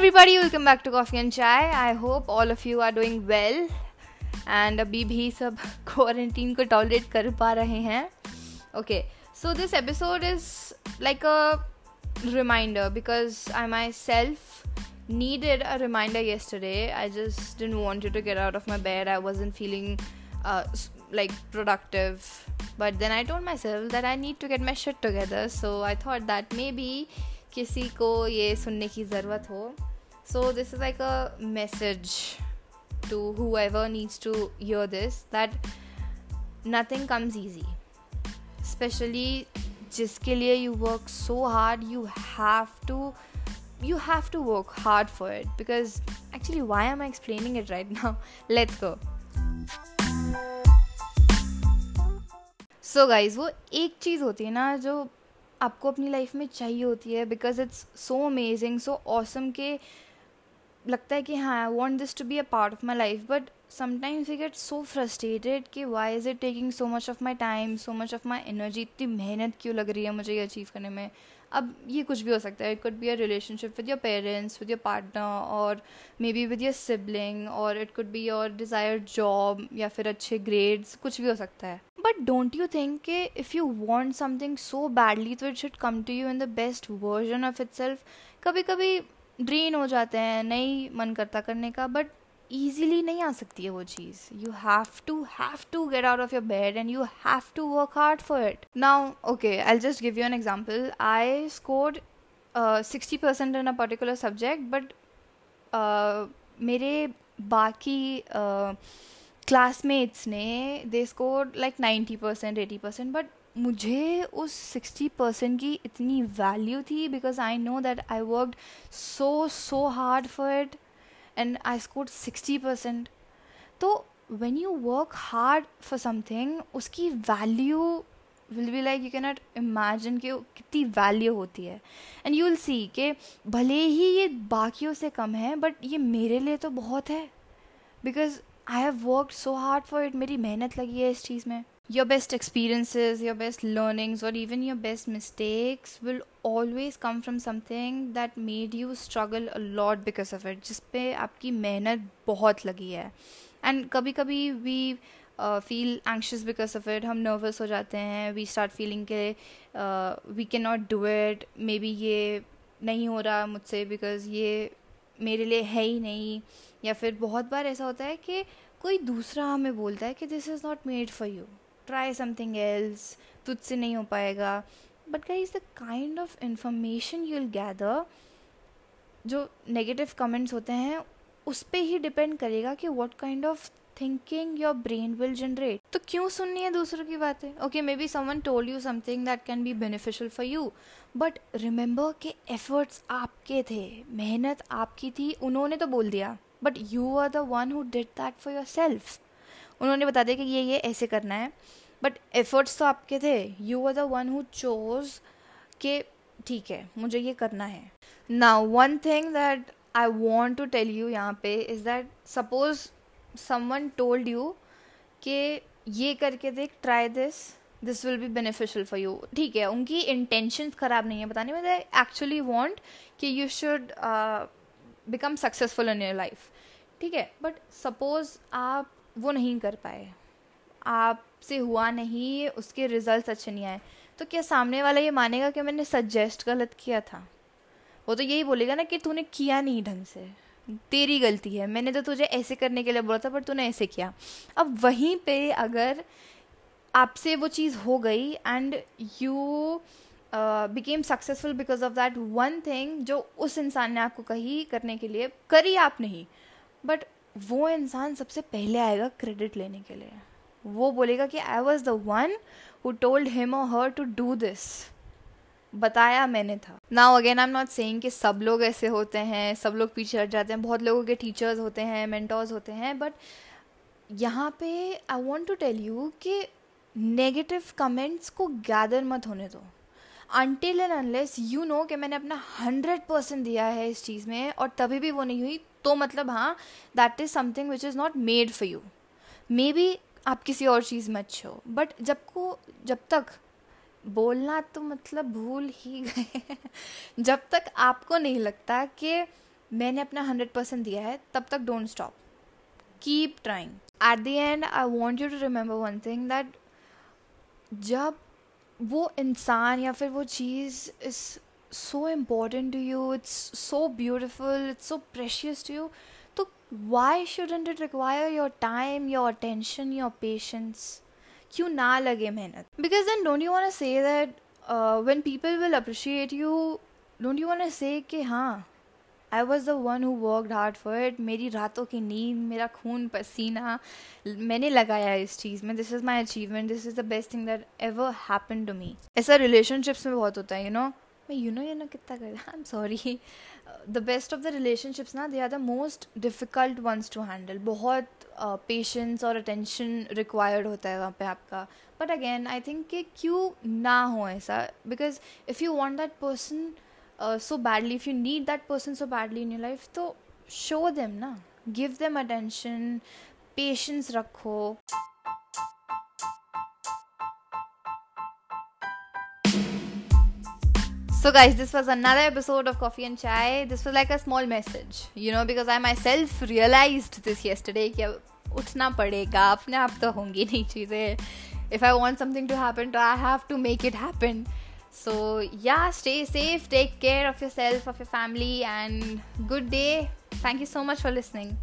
Everybody welcome back to coffee and chai I hope all of you are doing well and अभी भी सब quarantine को tolerate कर पा रहे हैं. Okay so this episode is like a reminder because I myself needed a reminder yesterday I just didn't want you to get out of my bed I was in feeling like productive but then I don't myself that I need to get my shirt together so I thought that maybe किसी को ये सुनने की ज़रूरत हो. So this is like a message to whoever needs to hear this that nothing comes easy specially जिसके लिए you work so hard you have to you have to work hard for it. Because actually, why am i explaining it right now? Let's go. So so guys वो एक चीज़ होती है ना जो आपको अपनी लाइफ में चाहिए होती है because it's so amazing so awesome के लगता है कि हाँ I want this to be a part of my life but sometimes we get so frustrated कि why is it taking so much of my time so much of my energy इतनी मेहनत क्यों लग रही है मुझे ये अचीव करने में? अब ये कुछ भी हो सकता है। It could be a relationship with your parents with your partner और maybe with your sibling और it could be your desired job या फिर अच्छे ग्रेड्स कुछ भी हो सकता है। बट डोंट यू थिंक कि if you want something so badly तो it should come to you in the best version of itself कभी कभी ड्रेन हो जाते हैं नहीं मन करता करने का बट ईजिली नहीं आ सकती है वो चीज़. You have to have to get out of your bed and you have to work hard for it now okay I just give you an example I scored sixty percent in a particular subject but मेरे बाकी classmates uh, ने they score like ninety percent eighty percent but मुझे उस sixty percent की इतनी value थी because I know that I work so so hard for it and I scored sixty percent तो when you work hard for something उसकी value will be like you can not imagine कि कितनी value होती है। And you will see कि भले ही ये बाकियों से कम है बट ये मेरे लिए तो बहुत है। Because I have work so hard for it मेरी मेहनत लगी है इस चीज़ में। Your best experiences, your best learnings, or even your best mistakes will always come from something that made you struggle a lot because of it जिस पे आपकी मेहनत बहुत लगी है। एंड कभी कभी we feel anxious because of it हम नर्वस हो जाते हैं वी स्टार्ट फीलिंग के we can not do it maybe ये नहीं हो रहा मुझसे बिकॉज़ ये मेरे लिए है ही नहीं। या फिर बहुत बार ऐसा होता है कि कोई दूसरा हमें बोलता है कि this is not made for you try something else तुझसे नहीं हो पाएगा। बट का is the kind of information you will gather जो नेगेटिव कमेंट्स होते हैं, उस पर ही डिपेंड करेगा कि what kind of thinking your brain will generate तो क्यों सुननी है दूसरों की बातें? Okay maybe someone told you something that can be beneficial for you but remember के एफर्ट्स आपके थे, मेहनत आपकी थी, उन्होंने तो बोल दिया। But you are the one who did that for yourself उन्होंने बता दिया कि ये ये ऐसे करना है। बट एफर्ट्स तो आपके थे। You are the one who chose के ठीक है, मुझे ये करना है। Now one thing that I want to tell you यहाँ पे is that suppose someone told you कि ये करके देख try this this will be beneficial for you ठीक है, उनकी इंटेंशन ख़राब नहीं है बताने में दे एक्चुअली वॉन्ट कि you should become successful in your life ठीक है बट सपोज़ आप वो नहीं कर पाए। आपसे हुआ नहीं, उसके रिज़ल्ट अच्छे नहीं आए। तो क्या सामने वाला ये मानेगा कि मैंने सजेस्ट गलत किया था? वो तो यही बोलेगा ना कि तूने किया नहीं ढंग से। तेरी गलती है। मैंने तो तुझे ऐसे करने के लिए बोला था, पर तूने ऐसे किया। अब वहीं पे अगर आपसे वो चीज़ हो गई and you became successful because of that one thing जो उस इंसान ने आपको कही करने के लिए, करी आप नहीं। बट वो इंसान सबसे पहले आएगा क्रेडिट लेने के लिए। वो बोलेगा कि I was the one who told him और हर टू डू दिस बताया मैंने था। Now again I am not saying कि सब लोग ऐसे होते हैं, सब लोग पीछे हट जाते हैं, बहुत लोगों के टीचर्स होते हैं मेंटर्स होते हैं बट यहाँ पे I want to tell you कि नेगेटिव कमेंट्स को गैदर मत होने दो। Until and unless you know कि मैंने अपना हंड्रेड परसेंट दिया है इस चीज़ में और तभी भी वो नहीं हुई तो मतलब हाँ that is something which is not made for you maybe आप किसी और चीज़ में अच्छे हो। बट जब को, जब तक बोलना तो मतलब भूल ही गए जब तक आपको नहीं लगता कि मैंने अपना हंड्रेड परसेंट दिया है, तब तक don't stop keep trying at the end I want you to remember one thing that जब वो इंसान या फिर वो चीज़ is so important to you it's so beautiful it's so precious to you why shouldn't it require your time your attention your patience क्यों ना लगे मेहनत? Because then don't you want say that when people will appreciate you don't you want say कि हाँ I was the one who worked hard for it मेरी रातों की नींद, मेरा खून पसीना, मैंने लगाया इस चीज़ में. This is my achievement this is the best thing that ever happen to me ऐसा रिलेशनशिप्स में बहुत होता है यू नो मैं यू नो यू नो कितना कर I am sorry the best of the relationships ना they are the most difficult ones to handle बहुत पेशेंस uh, और अटेंशन रिक्वायर्ड होता है वहाँ पे आपका. बट अगेन आई थिंक कि क्यों ना हो ऐसा? Because if you want that person so badly if you need that person so badly in in life तो शो देम ना. Give give attention patience patience So, guys, this was another episode of Coffee and Chai. This was like a small message, you know, because I myself realized this yesterday कि उठना पड़ेगा अपने आप तो होंगी नहीं चीज़ें if I want something to happen, I have to make it happen. So, yeah, stay safe, take care of yourself, of your family, and good day. Thank you so much for listening.